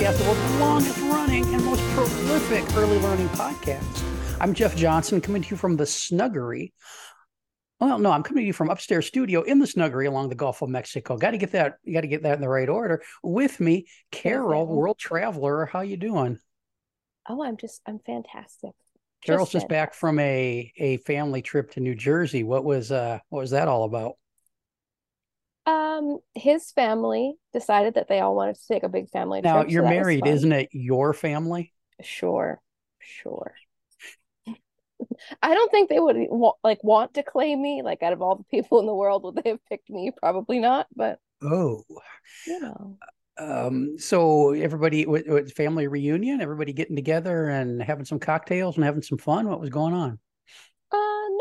Podcast, the world's longest running and most prolific early learning podcast. I'm Jeff Johnson, coming to you from the Snuggery. Well, no, I'm coming to you from upstairs studio in the Snuggery along the Gulf of Mexico. Got to get that. You got to get that in the right order. With me, Carol, world traveler. How you doing? Oh, I'm just I'm fantastic. Carol's just fantastic. back from a a family trip to New Jersey. What was uh what was that all about? Um, his family decided that they all wanted to take a big family Now trip. you're was married, isn't it? Your family? Sure, sure. I don't think they would like want to claim me. Like out of all the people in the world, would they have picked me? Probably not. But Oh, you know, um, so everybody with family reunion, everybody getting together and having some cocktails and having some fun. What was going on? Uh,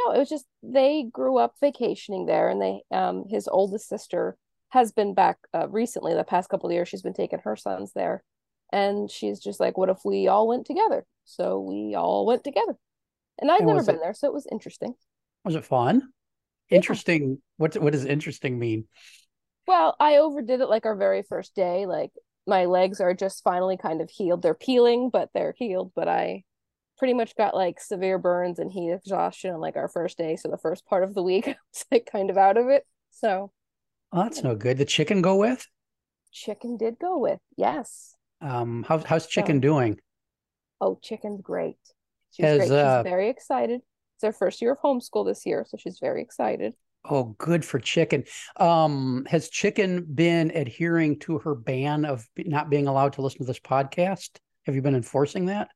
no, it was just they grew up vacationing there, and they um his oldest sister has been back uh, recently. The past couple of years, she's been taking her sons there, and she's just like, "What if we all went together?" So we all went together. And I'd And never been it- there, so it was interesting. Was it fun? Yeah. Interesting. What what does interesting mean? Well, I overdid it like our very first day. Like my legs are just finally kind of healed. They're peeling, but they're healed. But I pretty much got like severe burns and heat exhaustion on like our first day. So the first part of the week, I was like kind of out of it. So Oh, that's no good. The chicken go with? chicken did go with. Yes. Um, how's how's chicken doing? Oh, chicken's great. She's Has, great. uh, very excited. It's her first year of homeschool this year, so she's very excited. Oh, good for chicken. Um, has chicken been adhering to her ban of not being allowed to listen to this podcast? Have you been enforcing that?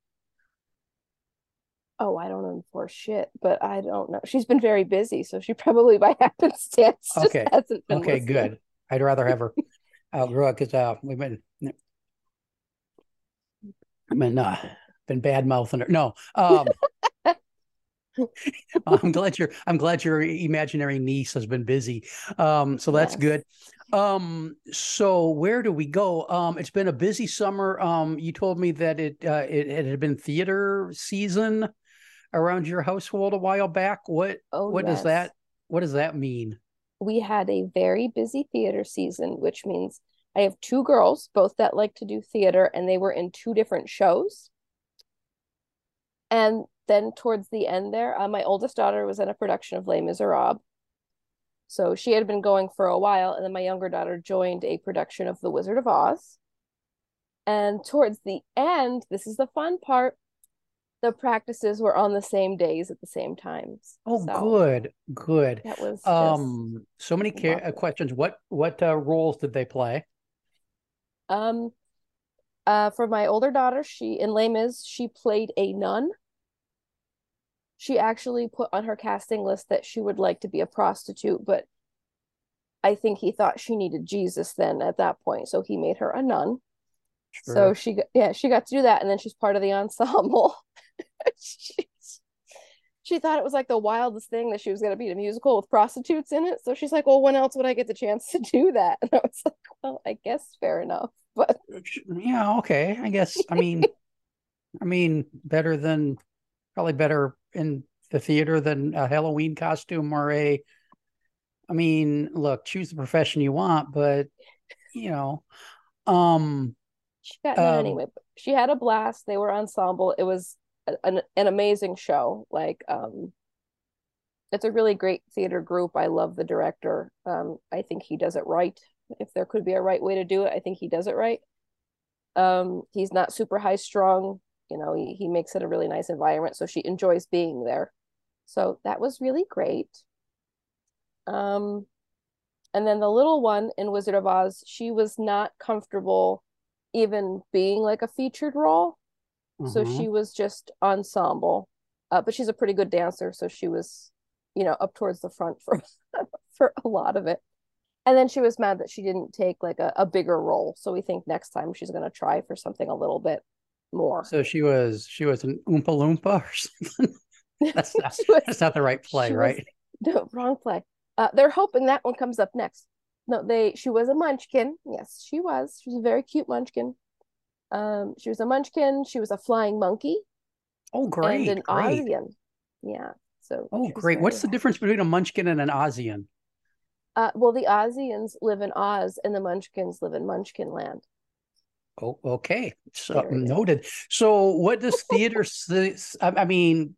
Oh, I don't enforce shit, but I don't know. She's been very busy, so she probably by happenstance just Okay. hasn't been Okay, listening. good. I'd rather have her outgrow it because uh, we've been, I mean, uh, been bad mouthing her. No, um, I'm glad your I'm glad your imaginary niece has been busy. Um, so that's Yes. good. Um, so where do we go? Um, it's been a busy summer. Um, you told me that it uh, it, it had been theater season around your household a while back. What Oh, what does that what does that mean? We had a very busy theater season, which means I have two girls, both that like to do theater, and they were in two different shows. And then towards the end there, uh, my oldest daughter was in a production of Les Miserables. So she had been going for a while, and then my younger daughter joined a production of The Wizard of Oz. And towards the end, this is the fun part, the practices were on the same days at the same times. Oh, So good, good. That was Um, so many ca- uh, questions. What what uh, roles did they play? Um, uh, for my older daughter, she in Les Mis, she played a nun. She actually put on her casting list that she would like to be a prostitute, but I think he thought she needed Jesus then at that point, so he made her a nun. So she got, yeah, she got to do that, and then she's part of the ensemble. she, she thought it was like the wildest thing that she was going to be in a musical with prostitutes in it. So she's like, "Well, when else would I get the chance to do that?" And I was like, "Well, I guess fair enough." But Yeah, okay. I guess. I mean, I mean, better than probably better in the theater than a Halloween costume or a. I mean, look, choose the profession you want, but you know, um, she got Um, anyway. She had a blast. They were ensemble. It was an an amazing show. Like, um, it's a really great theater group. I love the director. Um, I think he does it right. If there could be a right way to do it, I think he does it right. Um, he's not super high strung. You know, he, he makes it a really nice environment, so she enjoys being there. So that was really great. Um, and then the little one in Wizard of Oz, she was not comfortable even being like a featured role. Mm-hmm. So she was just ensemble. Uh, but she's a pretty good dancer, so she was, you know, up towards the front for for a lot of it. And then she was mad that she didn't take like a, a bigger role. So we think next time she's gonna try for something a little bit more. So she was she was an Oompa Loompa or something. that's not was, that's not the right play, right? Was, no, wrong play. Uh, they're hoping that one comes up next. No, they she was a munchkin. Yes, she was. She was a very cute munchkin. Um, she was a munchkin. She was a flying monkey. Oh, great! And an great. Ozian. Yeah. So. Oh, great! What's the difference between a munchkin and an Ozian? Uh, well, the Ozians live in Oz, and the Munchkins live in Munchkin Land. Oh, okay. So noted. So, what does theater? I mean,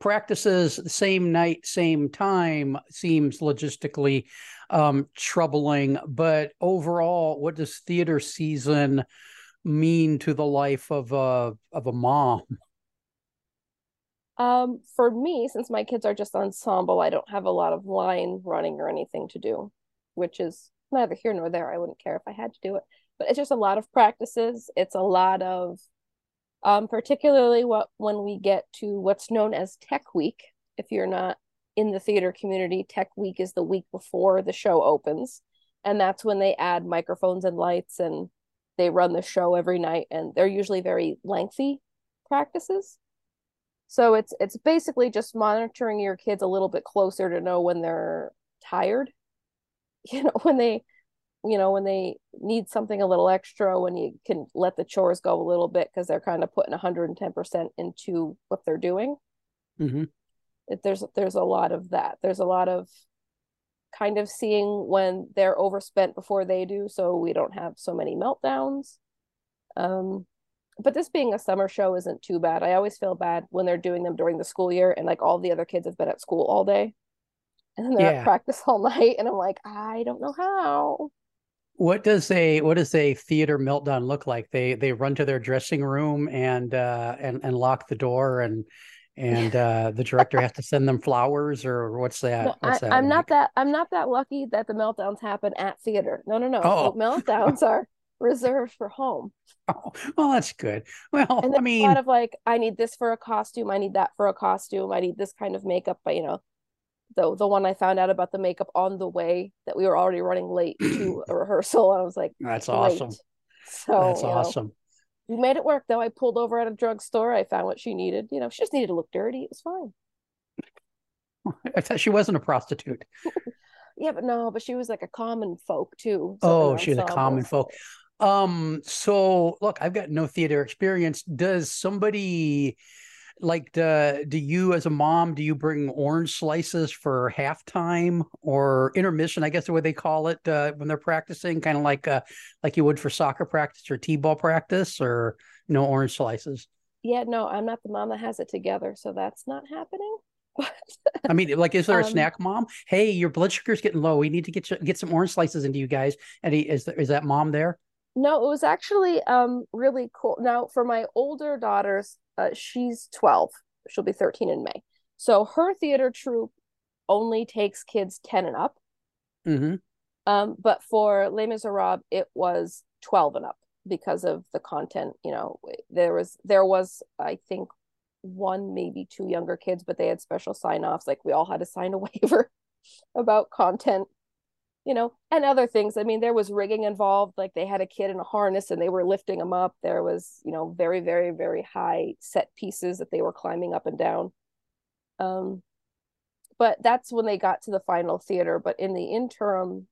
practices the same night, same time seems logistically um, troubling. But overall, what does theater season mean to the life of a of a mom? Um, for me, since my kids are just ensemble, I don't have a lot of line running or anything to do, which is neither here nor there. I wouldn't care if I had to do it, but it's just a lot of practices. It's a lot of um, particularly what when we get to what's known as Tech Week. If you're not in the theater community, Tech Week is the week before the show opens, and that's when they add microphones and lights and they run the show every night, and they're usually very lengthy practices. So it's it's basically just monitoring your kids a little bit closer to know when they're tired. You know, when they you know when they need something a little extra when you can let the chores go a little bit because they're kind of putting 110% into what they're doing mm-hmm. It, there's there's a lot of that. There's a lot of kind of seeing when they're overspent before they do so we don't have so many meltdowns. Um but this being a summer show isn't too bad. I always feel bad when they're doing them during the school year and like all the other kids have been at school all day. And then they're yeah. at practice all night and i'm like i don't know how. What does a what does a theater meltdown look like? They they run to their dressing room and uh, and and lock the door and and uh, the director has to send them flowers or what's that? No, what's I, am not that I'm not that lucky that the meltdowns happen at theater. No, no, no. Oh. meltdowns are reserved for home. Oh, well, that's good. Well, and I mean, a lot of like, I need this for a costume. I need that for a costume. I need this kind of makeup. But you know, the the one I found out about the makeup on the way that we were already running late to a rehearsal. I was like, "That's awesome." So that's awesome. Know, we made it work though. I pulled over at a drugstore. I found what she needed. You know, she just needed to look dirty. It was fine. I thought she wasn't a prostitute. yeah, but no, but she was like a common folk too. Oh, she's a common folk. Um, so look, I've got no theater experience. Does somebody like do, do you as a mom do you bring orange slices for halftime or intermission i guess the way they call it uh, when they're practicing kind of like uh, like you would for soccer practice or t-ball practice or no orange slices yeah no i'm not the mom that has it together so that's not happening I mean, like, is there a um, snack mom? Hey, your blood sugar's getting low. We need to get you, get some orange slices into you guys. And he, is is that mom there? No, it was actually um really cool. Now, for my older daughters, uh, she's 12. She'll be 13 in May. So her theater troupe only takes kids 10 and up. Mm-hmm. Um, but for Les Miserables, it was 12 and up because of the content. You know, there was there was I think one maybe two younger kids, but they had special sign offs. Like we all had to sign a waiver about content you know, and other things. I mean, there was rigging involved. Like they had a kid in a harness and they were lifting him up. There was, you know, very, very, very high set pieces that they were climbing up and down. Um, but that's when they got to the final theater. But in the interim,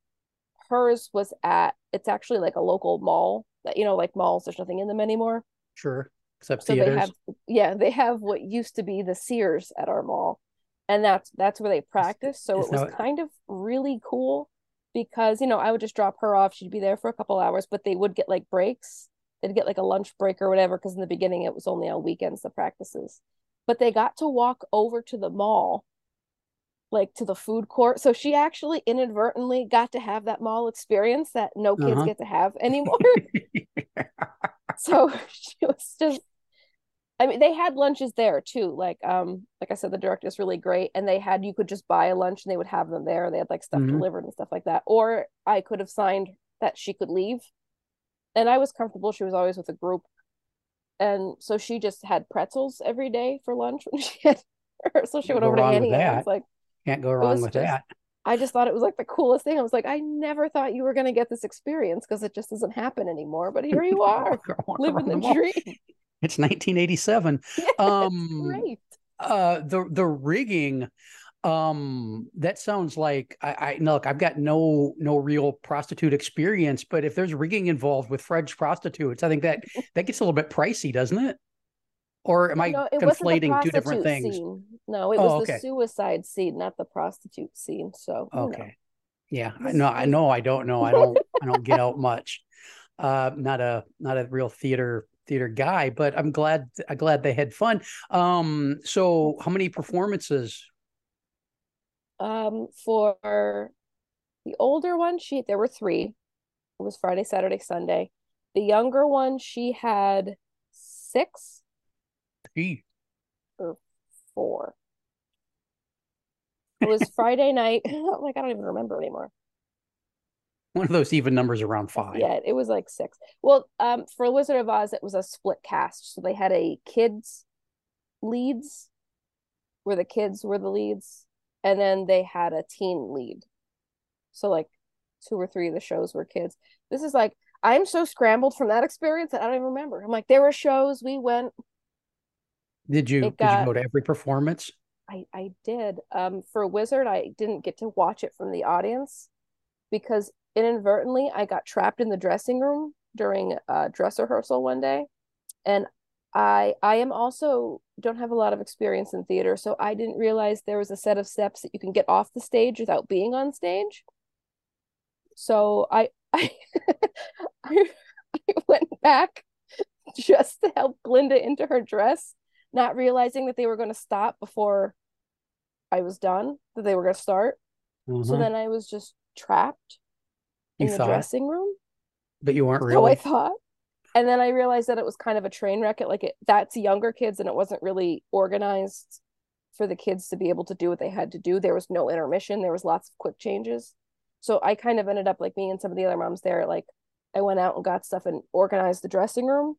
hers was at it's actually like a local mall that you know, like malls. There's nothing in them anymore. Sure, except so theaters. They have, yeah, they have what used to be the Sears at our mall, and that's that's where they practice. So it was kind of really cool because you know I would just drop her off. She'd be there for a couple hours, but they would get like breaks. They'd get like a lunch break or whatever because in the beginning it was only on weekends the practices. But they got to walk over to the mall, like to the food court. So she actually inadvertently got to have that mall experience that no kids uh-huh. get to have anymore. so she was just I mean, they had lunches there too. Like, um, like I said, the director is really great, and they had you could just buy a lunch and they would have them there. They had like stuff Mhm. delivered and stuff like that. Or I could have signed that she could leave, and I was comfortable. She was always with a group, and so she just had pretzels every day for lunch when she had rehearsal. She Can't went over to Auntie Anne's. that. Like, Can't go was wrong with just- that. I just thought it was like the coolest thing. I was like, I never thought you were going to get this experience because it just doesn't happen anymore. But here you are, living the dream. It's 1987. Yeah, Um, uh the the rigging um that sounds like I, I look i've got no no real prostitute experience but if there's rigging involved with french prostitutes i think that that gets a little bit pricey doesn't it or am i no, it wasn't the conflating two different things Scene. No, it Oh, was okay. the suicide scene, not the prostitute scene. So you know. okay yeah I no i know i don't know i don't i don't get out much uh not a not a real theater theater guy but i'm glad i'm glad they had fun um so how many performances Um, for the older one, she there were three. It was Friday, Saturday, Sunday. The younger one, she had six Gee, or four. It was Friday night. like I don't even remember anymore. One of those even numbers around five Yeah, it was like six. Well, um, for Wizard of Oz, it was a split cast. So they had a kids leads, where the kids were the leads, and then they had a teen lead. So like two or three of the shows were kids. This is like I'm so scrambled from that experience that I don't even remember. I'm like, there were shows we went. Did you It did you go to every performance? I I did. Um, for Wizard, I didn't get to watch it from the audience because inadvertently I got trapped in the dressing room during uh dress rehearsal one day, and I I am also don't have a lot of experience in theater, so I didn't realize there was a set of steps that you can get off the stage without being on stage. So I I I, I went back just to help Glinda into her dress, not realizing that they were going to stop before I was done, that they were going to start. So Mhm. then I was just trapped in You the thought, dressing room. but you weren't So I thought. And then I realized that it was kind of a train wreck. It like it that's younger kids and it wasn't really organized for the kids to be able to do what they had to do. There was no intermission. There was lots of quick changes. So I kind of ended up like me and some of the other moms there, like I went out and got stuff and organized the dressing room.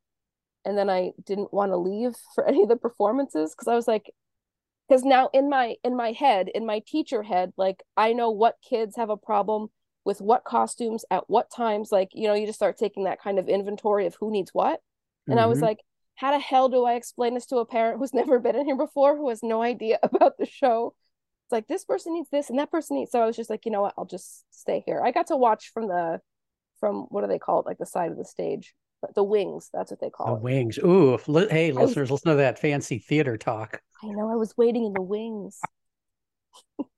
And then I didn't want to leave for any of the performances because I was like, because now in my in my head, in my teacher head, like I know what kids have a problem with what costumes at what times. Like, you know, you just start taking that kind of inventory of who needs what. And I was Mhm. like, how the hell do I explain this to a parent who's never been in here before, who has no idea about the show? It's like this person needs this and that person needs. So I was just like, you know what? I'll just stay here. I got to watch from the, from what do they call it? Like the side of the stage, but the wings. That's what they the call it. wings. Ooh, li- hey, was- listeners, listen to that fancy theater talk. I know. I was waiting in the wings.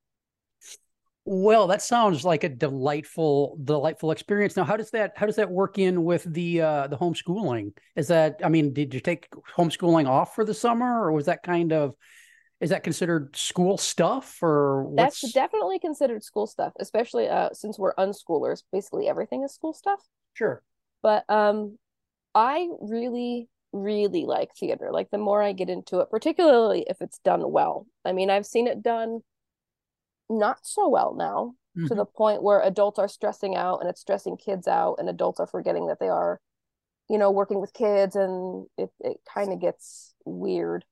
Well, that sounds like a delightful, delightful experience. Now, how does that how does that work in with the uh the homeschooling? Is that I mean, did you take homeschooling off for the summer, or was that kind of is that considered school stuff, or what's That's definitely considered school stuff, especially uh, since we're unschoolers. Basically, everything is school stuff. sure? but um i really really like theater like the more i get into it particularly if it's done well i mean i've seen it done not so well now to Mhm. the point where adults are stressing out and it's stressing kids out and adults are forgetting that they are you know working with kids and it, it kind of gets weird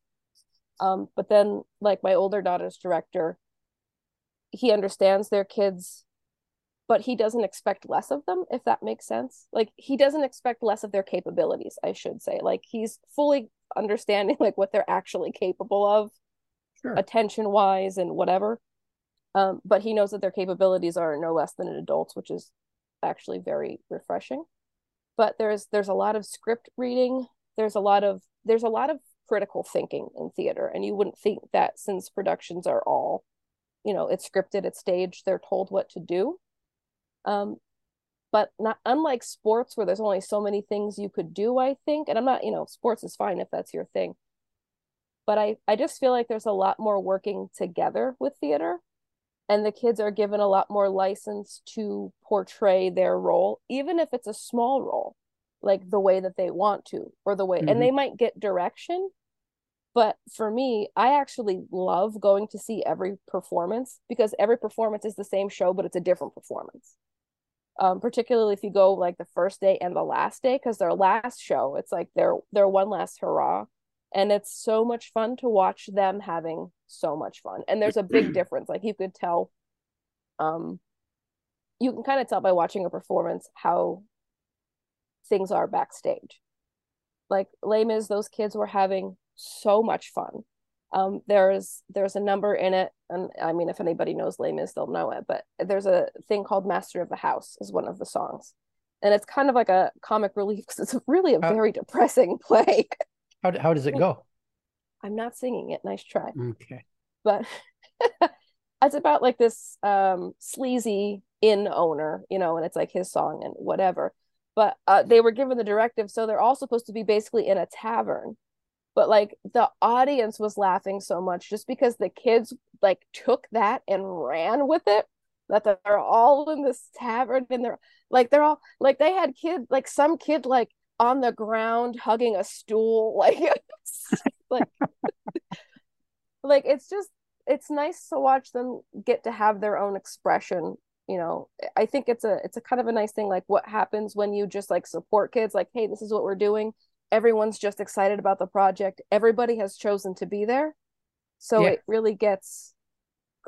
um but then like my older daughter's director he understands their kids but he doesn't expect less of them if that makes sense like he doesn't expect less of their capabilities i should say like he's fully understanding like what they're actually capable of Sure. attention wise and whatever um but he knows that their capabilities are no less than an adult's which is actually very refreshing. But there's there's a lot of script reading. There's a lot of there's a lot of critical thinking in theater and you wouldn't think that since productions are all you know it's scripted it's staged they're told what to do. Um but not unlike sports where there's only so many things you could do i think and i'm not you know sports is fine if that's your thing. But i i just feel like there's a lot more working together with theater and the kids are given a lot more license to portray their role even if it's a small role like the way that they want to or the way Mhm. and they might get direction But for me, I actually love going to see every performance because every performance is the same show, but it's a different performance. Um, particularly if you go like the first day and the last day, because their last show, it's like their their one last hurrah. And it's so much fun to watch them having so much fun. And there's a big difference. Like you could tell, um, you can kind of tell by watching a performance how things are backstage. Like Les Mis those kids were having so much fun. Um, there's there's a number in it, and I mean, if anybody knows Les Mis, they'll know it. But there's a thing called "Master of the House" is one of the songs, and it's kind of like a comic relief because it's really a very depressing play. How how does it go? I'm not singing it. Nice try. Okay, but it's about like this um, sleazy inn owner, you know, and it's like his song and whatever. But uh, they were given the directive, so they're all supposed to be basically in a tavern but like the audience was laughing so much just because the kids like took that and ran with it that they're all in this tavern and they're like they're all like they had kids like some kid like on the ground hugging a stool like like like it's just it's nice to watch them get to have their own expression you know? I think it's a it's a kind of a nice thing like what happens when you just like support kids like hey this is what we're doing. Everyone's just excited about the project. Everybody has chosen to be there. So yeah. it really gets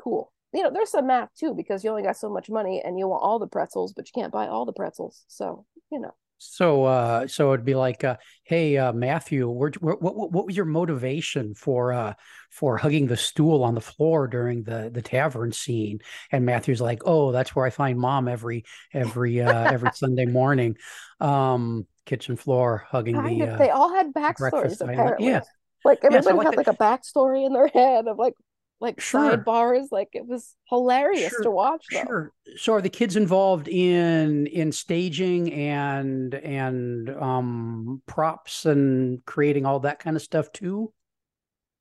cool. You know there's some math too because you only got so much money and you want all the pretzels but you can't buy all the pretzels. So you know so uh so it'd be like uh hey uh matthew where, where, what, what was your motivation for uh for hugging the stool on the floor during the the tavern scene and matthew's like oh that's where i find mom every every uh every sunday morning um kitchen floor hugging kind the. Of, uh, they all had backstories apparently. Yeah, like everybody yeah, so had like a backstory in their head of like like sure. sidebars. Like it was hilarious sure. to watch. Though. Sure. So are the kids involved in in staging and and um props and creating all that kind of stuff too?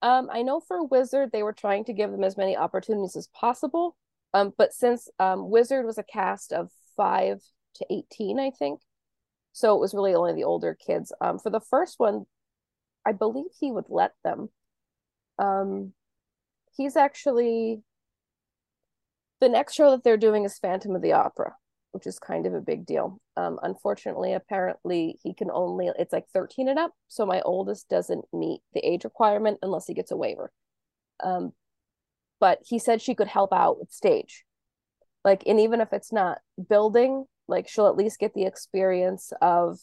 Um, I know for Wizard they were trying to give them as many opportunities as possible. Um, but since um Wizard was a cast of five to eighteen, I think so it was really only the older kids. Um, for the first one, I believe he would let them. Um, he's actually the next show that they're doing is Phantom of the Opera, which is kind of a big deal. Um, unfortunately, apparently he can only it's like 13 and up, so my oldest doesn't meet the age requirement unless he gets a waiver. Um, but he said she could help out with stage, like, and even if it's not building, like she'll at least get the experience of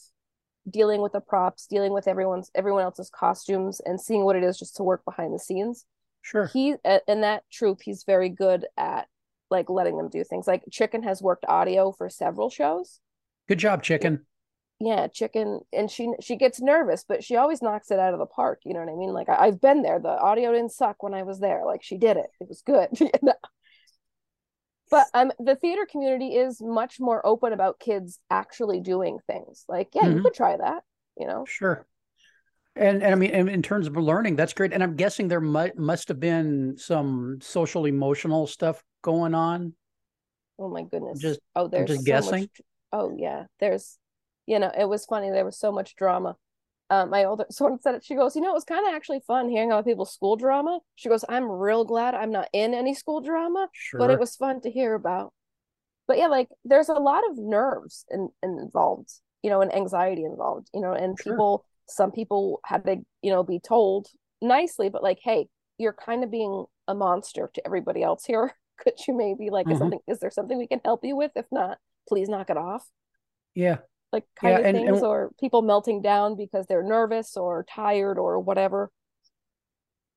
dealing with the props dealing with everyone's everyone else's costumes and seeing what it is just to work behind the scenes sure. He in that troupe he's very good at like letting them do things. Like chicken has worked audio for several shows. Good job chicken. Yeah chicken and she she gets nervous but she always knocks it out of the park you know what i mean? Like I, have been there. The audio didn't suck when i was there. Like she did it. It was good but um the theater community is much more open about kids actually doing things. Like yeah mm-hmm. you could try that you know? Sure and, and I mean, in terms of learning, that's great. And I'm guessing there mu- must have been some social emotional stuff going on. Oh my goodness! Just oh, there's I'm just so guessing. Much, oh yeah, there's, you know, it was funny. There was so much drama um, my older someone said it. She goes, you know, it was kind of actually fun hearing about people's school drama. She goes, I'm real glad I'm not in any school drama, sure. but it was fun to hear about. But yeah, like there's a lot of nerves in, in involved, you know, and anxiety involved, you know, and sure. people, some people had to, you know, be told nicely, but like, hey, you're kind of being a monster to everybody else here. Could you maybe like, mm-hmm. is something, is there something we can help you with? If not, please knock it off. Yeah like kind yeah, of and, things and, or people melting down because they're nervous or tired or whatever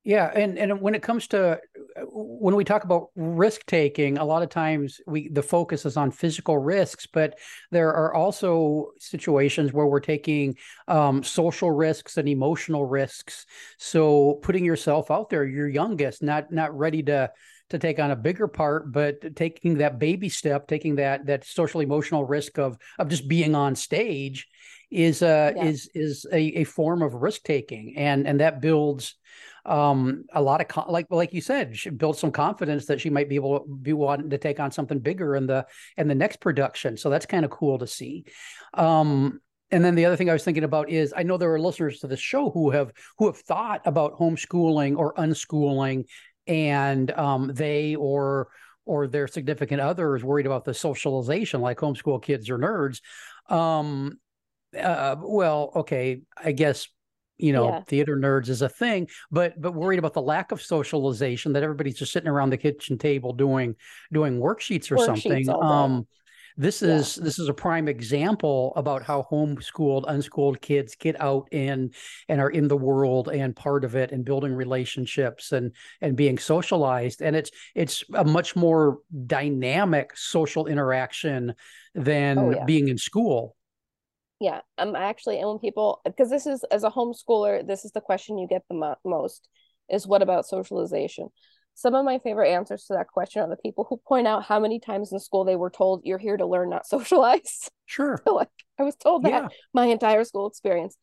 yeah and and when it comes to when we talk about risk taking a lot of times we the focus is on physical risks but there are also situations where we're taking um, social risks and emotional risks so putting yourself out there your youngest not not ready to to take on a bigger part, but taking that baby step, taking that that social emotional risk of of just being on stage is uh yeah. is is a, a form of risk taking and and that builds um a lot of like like you said she builds some confidence that she might be able to be wanting to take on something bigger in the in the next production so that's kind of cool to see um and then the other thing I was thinking about is I know there are listeners to the show who have who have thought about homeschooling or unschooling, and um, they or or their significant other is worried about the socialization, like homeschool kids or nerds. Um, uh, well, okay, I guess you know yeah. theater nerds is a thing but but worried about the lack of socialization that everybody's just sitting around the kitchen table doing doing worksheets or worksheets something um this is yeah. this is a prime example about how homeschooled unschooled kids get out and and are in the world and part of it and building relationships and and being socialized and it's it's a much more dynamic social interaction than oh, yeah. being in school yeah um, i'm actually and when people because this is as a homeschooler this is the question you get the mo- most is what about socialization? Some of my favorite answers to that question are the people who point out how many times in school they were told you're here to learn not socialize. Sure. So like i was told that yeah. my entire school experience.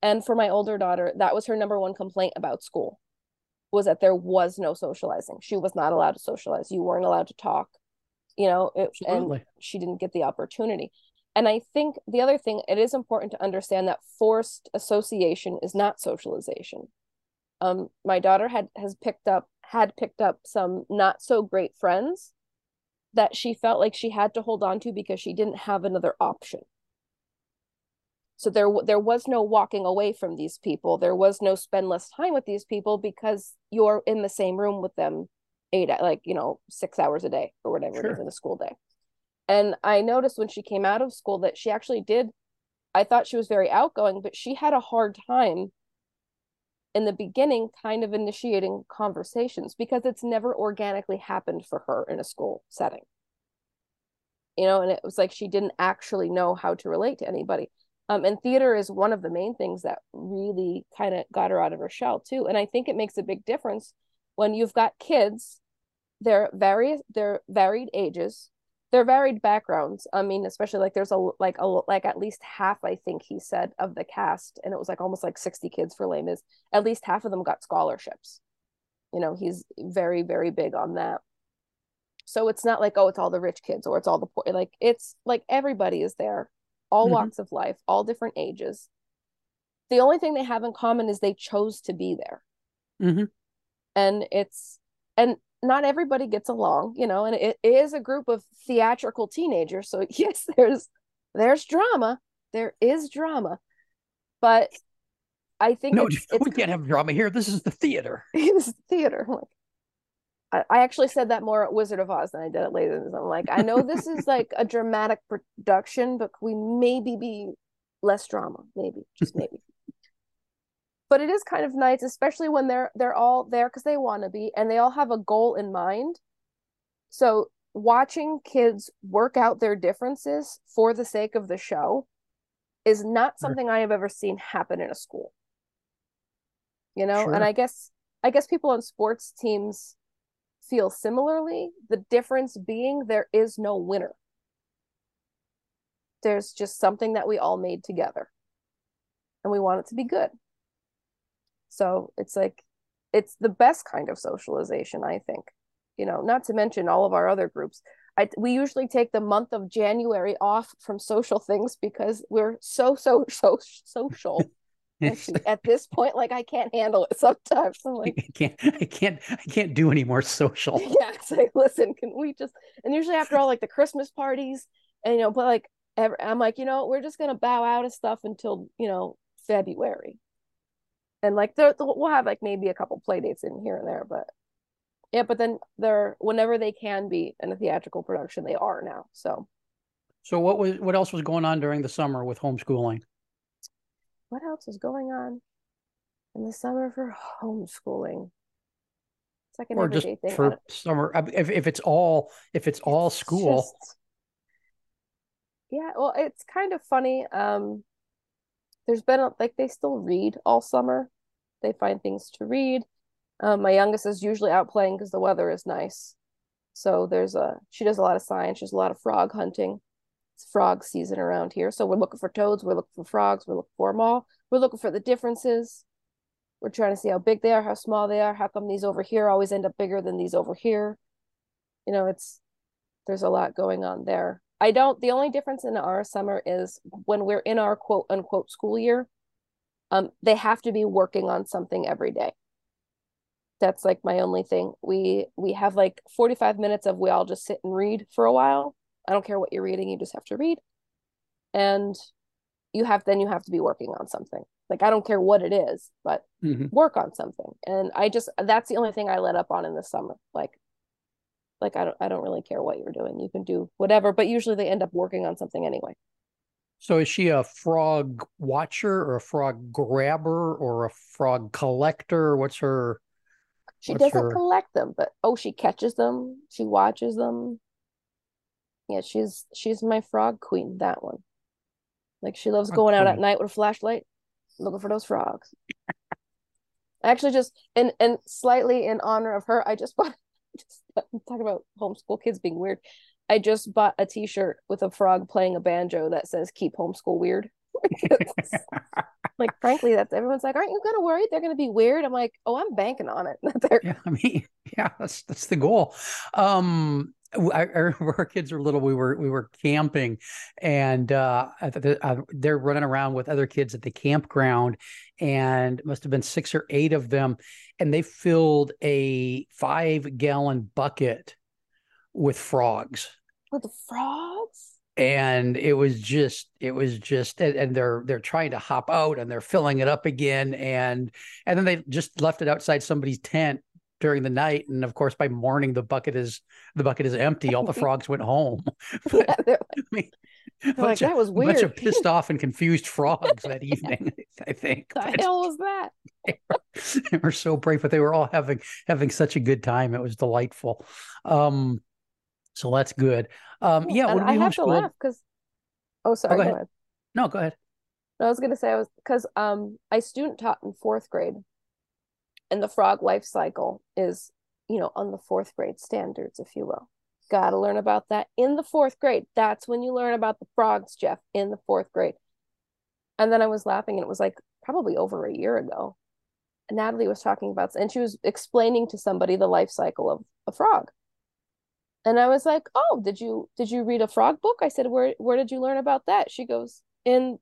And for my older daughter that was her number one complaint about school was that there was no socializing. She was not allowed to socialize. You weren't allowed to talk you know it, and she didn't get the opportunity and I think the other thing, it is important to understand that forced association is not socialization. Um, my daughter had has picked up had picked up some not so great friends that she felt like she had to hold on to because she didn't have another option. So there there was no walking away from these people. There was no spend less time with these people because you're in the same room with them eight like you know six hours a day or whatever sure. it is in a school day. And I noticed when she came out of school that she actually did. I thought she was very outgoing, but she had a hard time in the beginning kind of initiating conversations because it's never organically happened for her in a school setting. You know, and it was like she didn't actually know how to relate to anybody. Um, and theater is one of the main things that really kind of got her out of her shell too. And I think it makes a big difference when you've got kids, they're various, they're varied ages, they're varied backgrounds. I mean, especially like there's a like a like at least half I think he said of the cast, and it was like almost like 60 kids for Les Mis. At least half of them got scholarships. You know, he's very very big on that. So it's not like oh, it's all the rich kids or it's all the poor. Like it's like everybody is there, all mm-hmm. walks of life, all different ages. The only thing they have in common is they chose to be there. Mm-hmm. And it's and not everybody gets along, you know, and it is a group of theatrical teenagers. So yes, there's there's drama. There is drama. But I think no, it's, it's, we can't have drama here. This is the theater. this is the theater. Like, I, I actually said that more at Wizard of Oz than I did at later. I'm like, I know this is like a dramatic production, but we maybe be less drama, maybe, just maybe but it is kind of nice especially when they're they're all there because they want to be and they all have a goal in mind. So watching kids work out their differences for the sake of the show is not something i have ever seen happen in a school. You know sure. and i guess i guess people on sports teams feel similarly. The difference being there is no winner. There's just something that we all made together and we want it to be good so it's like it's the best kind of socialization, I think. You know, not to mention all of our other groups. I we usually take the month of January off from social things because we're so so so social. at this point, like I can't handle it sometimes. I'm like, I can't, I can't, I can't do any more social. Yeah, it's like, listen, can we just? And usually after all, like the Christmas parties, and you know, but like, every, I'm like, you know, we're just gonna bow out of stuff until you know February and like they we'll have like maybe a couple play dates in here and there but yeah but then they're whenever they can be in a theatrical production they are now so. So what was what else was going on during the summer with homeschooling? What else was going on in the summer for homeschooling? It's like an or just thing. for summer if, if it's all if it's all school. just, yeah well it's kind of funny um there's been a, like they still read all summer. They find things to read. Um, my youngest is usually out playing because the weather is nice. So there's a she does a lot of science. There's a lot of frog hunting. It's frog season around here. So we're looking for toads. We're looking for frogs. We're looking for them all. We're looking for the differences. We're trying to see how big they are, how small they are. How come these over here always end up bigger than these over here? You know, it's there's a lot going on there. I don't. The only difference in our summer is when we're in our quote unquote school year, um, they have to be working on something every day. That's like my only thing. We we have like 45 minutes of we all just sit and read for a while. I don't care what you're reading, you just have to read. And you have then you have to be working on something. Like I don't care what it is, but mm-hmm. work on something. And I just that's the only thing I let up on in the summer. Like like I don't I don't really care what you're doing. You can do whatever, but usually they end up working on something anyway. So is she a frog watcher or a frog grabber or a frog collector? What's her She what's doesn't her... collect them, but oh she catches them, she watches them. Yeah, she's she's my frog queen, that one. Like she loves going out at night with a flashlight, looking for those frogs. Actually, just and and slightly in honor of her, I just bought just talking about homeschool kids being weird. I just bought a T-shirt with a frog playing a banjo that says "Keep homeschool weird." like, frankly, that's everyone's like, "Aren't you gonna worry they're gonna be weird?" I'm like, "Oh, I'm banking on it." yeah, I mean, yeah, that's that's the goal. Um, I, I, remember our kids were little. We were we were camping, and uh, they're running around with other kids at the campground, and must have been six or eight of them, and they filled a five gallon bucket with frogs. With the frogs? And it was just, it was just, and they're they're trying to hop out and they're filling it up again, and and then they just left it outside somebody's tent during the night and of course by morning the bucket is the bucket is empty all the frogs went home but, yeah, I mean, like, that was weird. A bunch of pissed off and confused frogs that evening. I think. The but hell was that? They were, they were, so brave, but they were all having having such a good time. It was delightful. Um, so that's good. Um, yeah, when we I have to laugh because. Oh, sorry. Oh, go, ahead. go ahead. No, go ahead. I was going to say I was because um I student taught in fourth grade, and the frog life cycle is you know on the fourth grade standards, if you will. Got to learn about that in the fourth grade. That's when you learn about the frogs, Jeff, in the fourth grade. And then I was laughing, and it was like probably over a year ago. Natalie was talking about, and she was explaining to somebody the life cycle of a frog. And I was like, "Oh, did you did you read a frog book?" I said, "Where where did you learn about that?" She goes, "In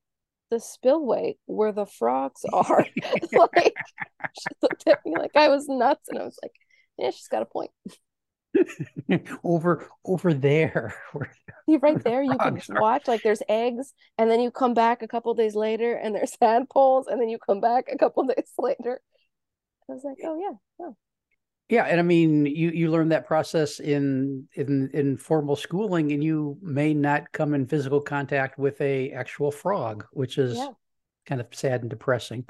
the spillway where the frogs are." like she looked at me like I was nuts, and I was like, "Yeah, she's got a point." over over there you right there you can watch like there's eggs and then you come back a couple days later and there's tadpoles and then you come back a couple days later i was like oh yeah oh. Yeah and i mean you you learn that process in in in formal schooling and you may not come in physical contact with a actual frog which is yeah. kind of sad and depressing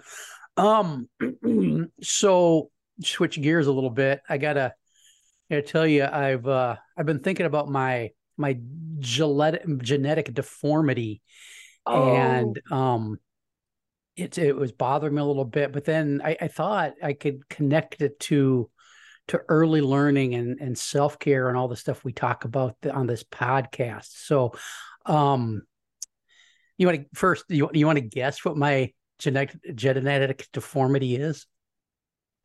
um so switch gears a little bit i gotta I tell you, I've uh, I've been thinking about my my genetic genetic deformity, oh. and um, it it was bothering me a little bit. But then I, I thought I could connect it to to early learning and and self care and all the stuff we talk about on this podcast. So, um, you want to first you you want to guess what my genetic genetic deformity is?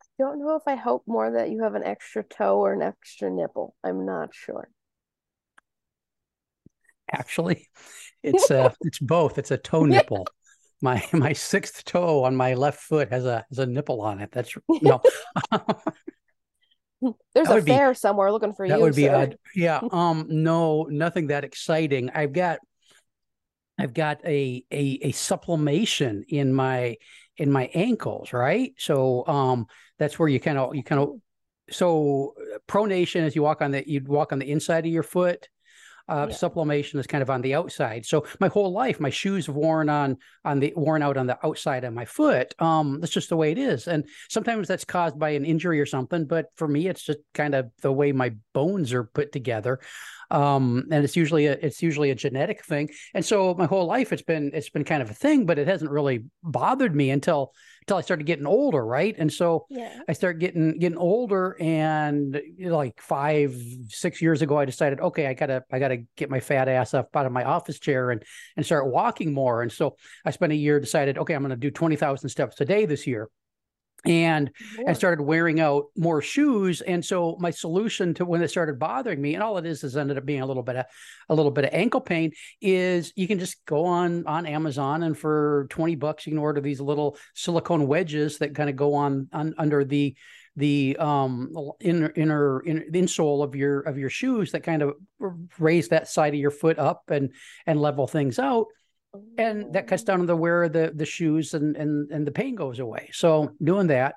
I don't know if I hope more that you have an extra toe or an extra nipple. I'm not sure. Actually, it's uh it's both. It's a toe nipple. My my sixth toe on my left foot has a has a nipple on it. That's no. There's a fair be, somewhere looking for that you. That would be odd. Yeah. Um. No, nothing that exciting. I've got, I've got a a a supination in my in my ankles, right? So um, that's where you kind of you kind of so pronation as you walk on the you'd walk on the inside of your foot. Uh, yeah. Supination is kind of on the outside. So my whole life, my shoes have worn on on the worn out on the outside of my foot. Um, that's just the way it is. And sometimes that's caused by an injury or something. But for me, it's just kind of the way my bones are put together um, and it's usually a it's usually a genetic thing. And so my whole life it's been it's been kind of a thing, but it hasn't really bothered me until until I started getting older, right? And so yeah. I started getting getting older, and eh, like five six years ago, I decided, okay, I gotta I gotta get my fat ass up out of my office chair and and start walking more. And so I spent a year decided, okay, I'm to do twenty thousand steps a day this year and and started wearing out more shoes and so my solution to when it started bothering me and all it is is ended up being a little bit of a little bit of ankle pain is you can just go on on amazon and for 20 bucks you can order these little silicone wedges that kind of go on, on under the the um inner inner, inner insole of your of your shoes that kind of raise that side of your foot up and and level things out and that cuts down on the wear of the the shoes and and and the pain goes away. So doing that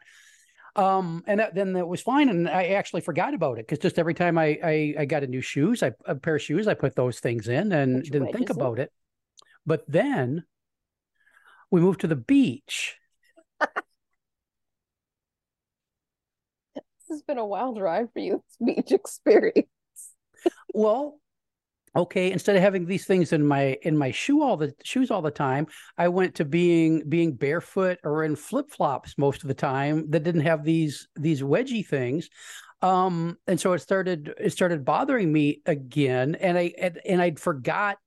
um and that, then that was fine and i actually forgot about it because just every time I, I i got a new shoes I, a pair of shoes i put those things in and didn't think about it. But then we moved to the beach. This has been a wild ride for you this beach experience. Well okay instead of having these things in my in my shoe all the shoes all the time i went to being being barefoot or in flip-flops most of the time that didn't have these these wedgie things um and so it started it started bothering me again and i and, and i'd forgot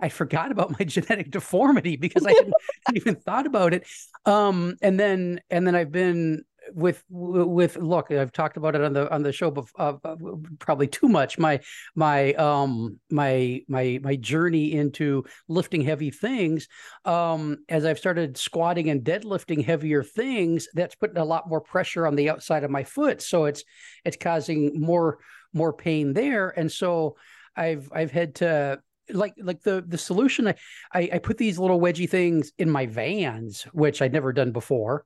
I forgot about my genetic deformity because I hadn't even thought about it. Um, and then and then I've been with with look i've talked about it on the on the show before, uh, probably too much. My my um my my my journey into lifting heavy things um as i've started squatting and deadlifting heavier things that's putting a lot more pressure on the outside of my foot. So it's it's causing more more pain there. And so i've i've had to like like the the solution I, I i put these little wedgie things in my vans which i'd never done before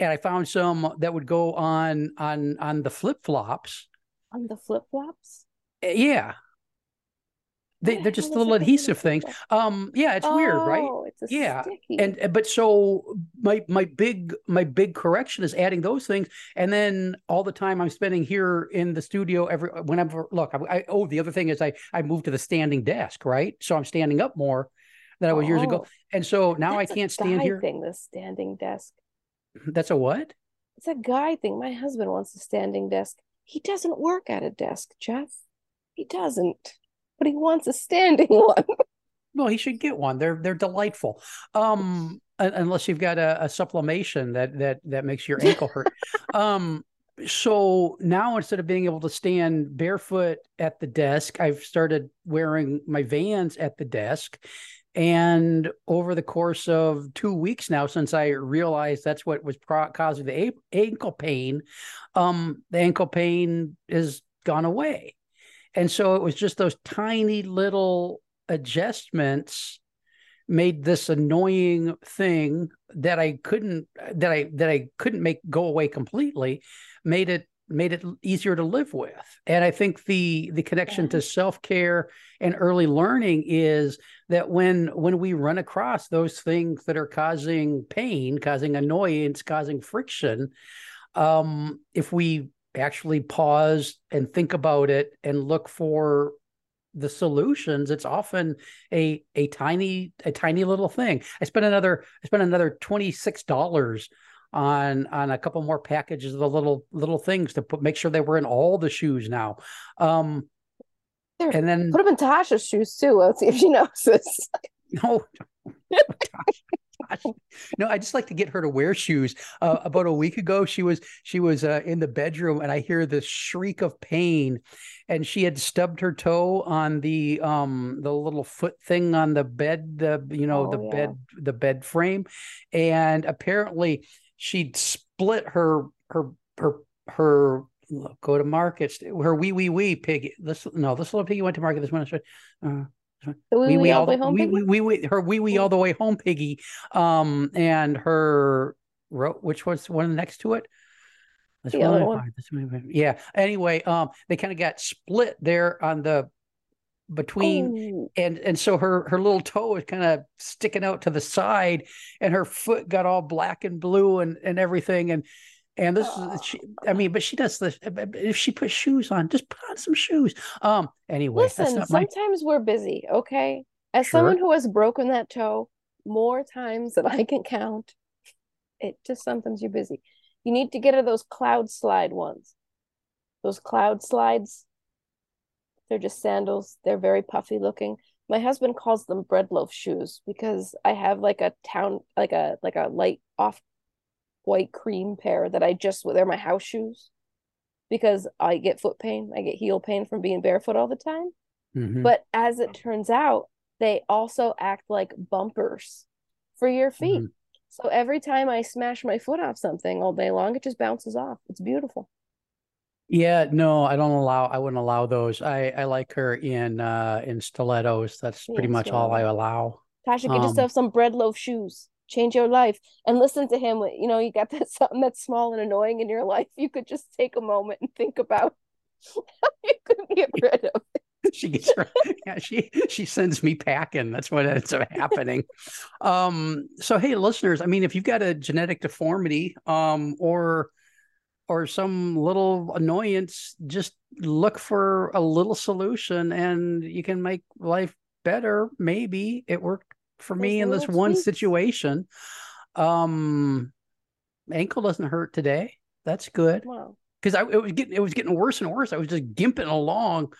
and I found some that would go on on on the flip flops. On the flip flops? Eh, yeah. They, they're just little adhesive things. Um, yeah, it's oh, weird, right? Oh, it's yeah, sticky. and but so my my big my big correction is adding those things, and then all the time I'm spending here in the studio every whenever look. I, I oh the other thing is I I moved to the standing desk, right? So I'm standing up more than I was oh, years ago, oh. and so now I can't stand here. Thing the standing desk. That's a what? It's a guy thing. My husband wants a standing desk. He doesn't work at a desk, Jeff. He doesn't. But he wants a standing one. well, he should get one. They're they're delightful. Um unless you've got a, a supination that that that makes your ankle hurt. um so now instead of being able to stand barefoot at the desk, I've started wearing my vans at the desk and over the course of two weeks now, since I realized that's what was pro- causing the a- ankle pain, um, the ankle pain has gone away. And so it was just those tiny little adjustments made this annoying thing that I couldn't that I that I couldn't make go away completely made it made it easier to live with and i think the the connection yeah. to self-care and early learning is that when when we run across those things that are causing pain causing annoyance causing friction um if we actually pause and think about it and look for the solutions it's often a a tiny a tiny little thing i spent another i spent another $26 on on a couple more packages of the little little things to put make sure they were in all the shoes now. Um there, and then put them in Tasha's shoes too. Let's see if she notices. No, no, I just like to get her to wear shoes. Uh, about a week ago, she was she was uh, in the bedroom, and I hear this shriek of pain, and she had stubbed her toe on the um the little foot thing on the bed, the you know oh, the yeah. bed the bed frame, and apparently she'd split her her her her go to markets her wee wee wee pig this no this little piggy went to market this one uh, wee wee all the way home wee, wee, wee, her wee wee all the way home piggy um and her which was one next to it? This the one, one. This one, yeah anyway um they kind of got split there on the between oh. and and so her her little toe is kind of sticking out to the side and her foot got all black and blue and and everything and and this oh. is she, i mean but she does this if she puts shoes on just put on some shoes um anyway listen sometimes my... we're busy okay as sure. someone who has broken that toe more times than i can count it just sometimes you're busy you need to get her those cloud slide ones those cloud slides they're just sandals. They're very puffy looking. My husband calls them bread loaf shoes because I have like a town like a like a light off white cream pair that I just they're my house shoes because I get foot pain. I get heel pain from being barefoot all the time. Mm-hmm. But as it turns out, they also act like bumpers for your feet. Mm-hmm. So every time I smash my foot off something all day long, it just bounces off. It's beautiful. Yeah, no, I don't allow. I wouldn't allow those. I I like her in uh in stilettos. That's pretty much all I allow. Tasha, get um, yourself some bread loaf shoes. Change your life and listen to him. You know, you got that something that's small and annoying in your life. You could just take a moment and think about how you could get rid of it. she gets her yeah she she sends me packing that's what ends up happening um so hey listeners i mean if you've got a genetic deformity um or or some little annoyance, just look for a little solution and you can make life better. Maybe it worked for me in this one situation. Um, ankle doesn't hurt today. That's good. Wow. Because I it was getting it was getting worse and worse. I was just gimping along.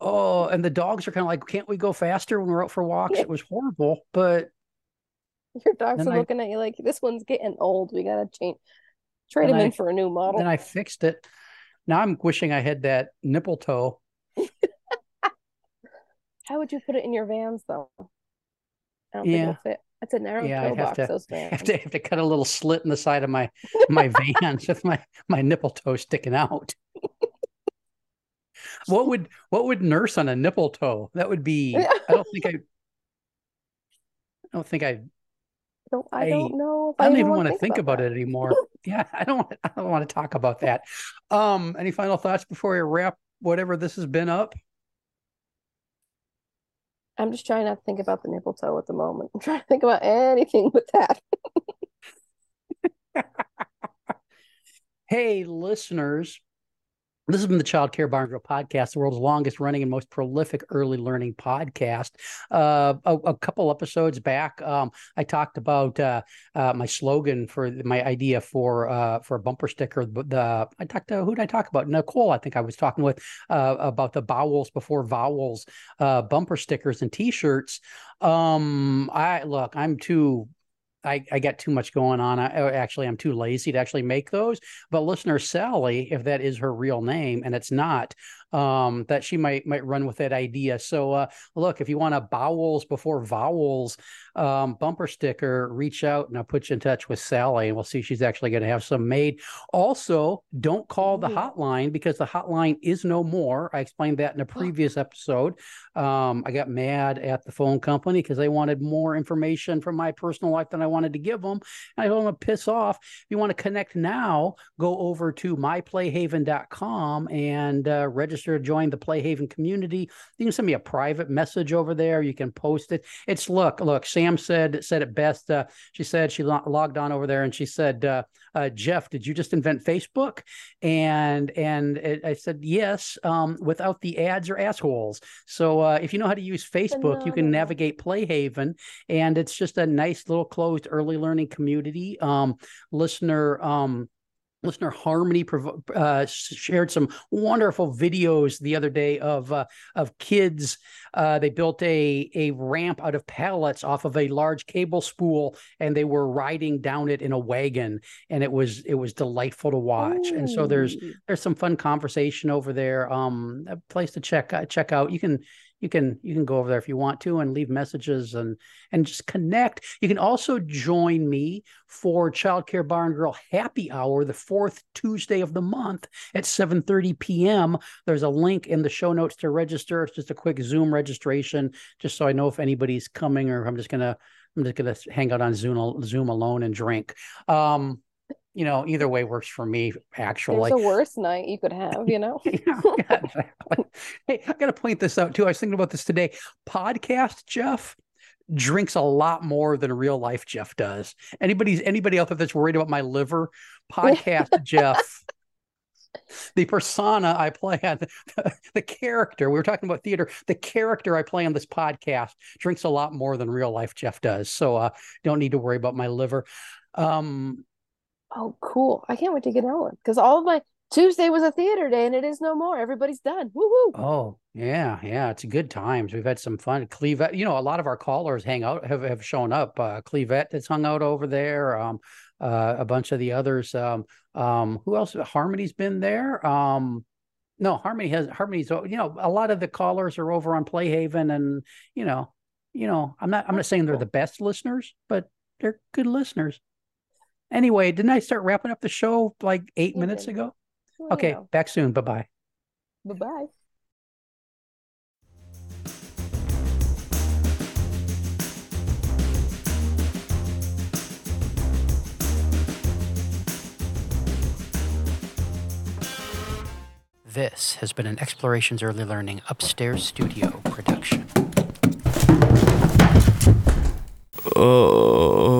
Oh, and the dogs are kind of like, can't we go faster when we're out for walks? It was horrible, but your dogs are I, looking at you like this one's getting old. We gotta change Trade I, in for a new model. Then I fixed it. Now I'm wishing I had that nipple toe. How would you put it in your vans though? I don't yeah. think it'll fit. It's a narrow yeah, toe box. To, those vans. Have to have to cut a little slit in the side of my my vans with my my nipple toe sticking out. what would what would nurse on a nipple toe? That would be. I don't think I. I don't think I don't I, I don't know. I don't even want to think about, about it anymore. yeah, I don't I don't want to talk about that. Um, any final thoughts before we wrap whatever this has been up? I'm just trying not to think about the nipple toe at the moment. I'm trying to think about anything with that. hey, listeners, this has been the Child Care Bar and Grill podcast, the world's longest running and most prolific early learning podcast. Uh, a, a, couple episodes back, um, I talked about uh, uh, my slogan for my idea for uh, for a bumper sticker. The I talked to who did I talk about? Nicole, I think I was talking with uh, about the vowels before vowels uh, bumper stickers and T-shirts. Um, I look, I'm too I, I got too much going on. I oh, actually I'm too lazy to actually make those. But listener Sally, if that is her real name, and it's not, um, that she might might run with that idea. So uh, look, if you want a bowels before vowels um, bumper sticker, reach out and I'll put you in touch with Sally, and we'll see if she's actually going to have some made. Also, don't call the hotline because the hotline is no more. I explained that in a previous episode. Um, I got mad at the phone company because they wanted more information from my personal life than I wanted to give them. And I told them to piss off. If you want to connect now, go over to myplayhaven.com and uh, register register, join the Playhaven community. You can send me a private message over there. You can post it. It's look, look. Sam said said it best. Uh, she said she lo- logged on over there and she said, uh, uh, "Jeff, did you just invent Facebook?" And and it, I said, "Yes, um, without the ads or assholes." So uh, if you know how to use Facebook, you can navigate Playhaven, and it's just a nice little closed early learning community. Um, listener. Um, listener harmony uh, shared some wonderful videos the other day of uh, of kids uh, they built a a ramp out of pallets off of a large cable spool and they were riding down it in a wagon and it was it was delightful to watch Ooh. and so there's there's some fun conversation over there um a place to check uh, check out you can you can you can go over there if you want to and leave messages and and just connect. You can also join me for childcare bar and grill happy hour the fourth tuesday of the month at 7 30 p.m there's a link in the show notes to register. It's just a quick zoom registration just so i know if anybody's coming or i'm just gonna i'm just gonna hang out on zoom zoom alone and drink. Um you know, either way works for me. Actually, it's a worse night you could have. You know. yeah, exactly. Hey, I got to point this out too. I was thinking about this today. Podcast Jeff drinks a lot more than real life Jeff does. Anybody's anybody out there that's worried about my liver? Podcast Jeff. The persona I play on the, the character we were talking about theater. The character I play on this podcast drinks a lot more than real life Jeff does. So uh, don't need to worry about my liver. Um, Oh, cool. I can't wait to get on because all of my Tuesday was a theater day and it is no more. Everybody's done. Woo woo. Oh, yeah, yeah. It's good times. We've had some fun. Clevette, you know, a lot of our callers hang out have, have shown up. Uh Clevette that's hung out over there. Um uh a bunch of the others. Um um who else? Harmony's been there. Um no, Harmony has Harmony's you know, a lot of the callers are over on Playhaven and you know, you know, I'm not I'm not saying they're the best listeners, but they're good listeners. Anyway, didn't I start wrapping up the show like eight You minutes did. ago? Oh, well, Okay, You know. back soon. Bye bye. Bye bye. This has been an Explorations Early Learning Upstairs Studio production. Oh.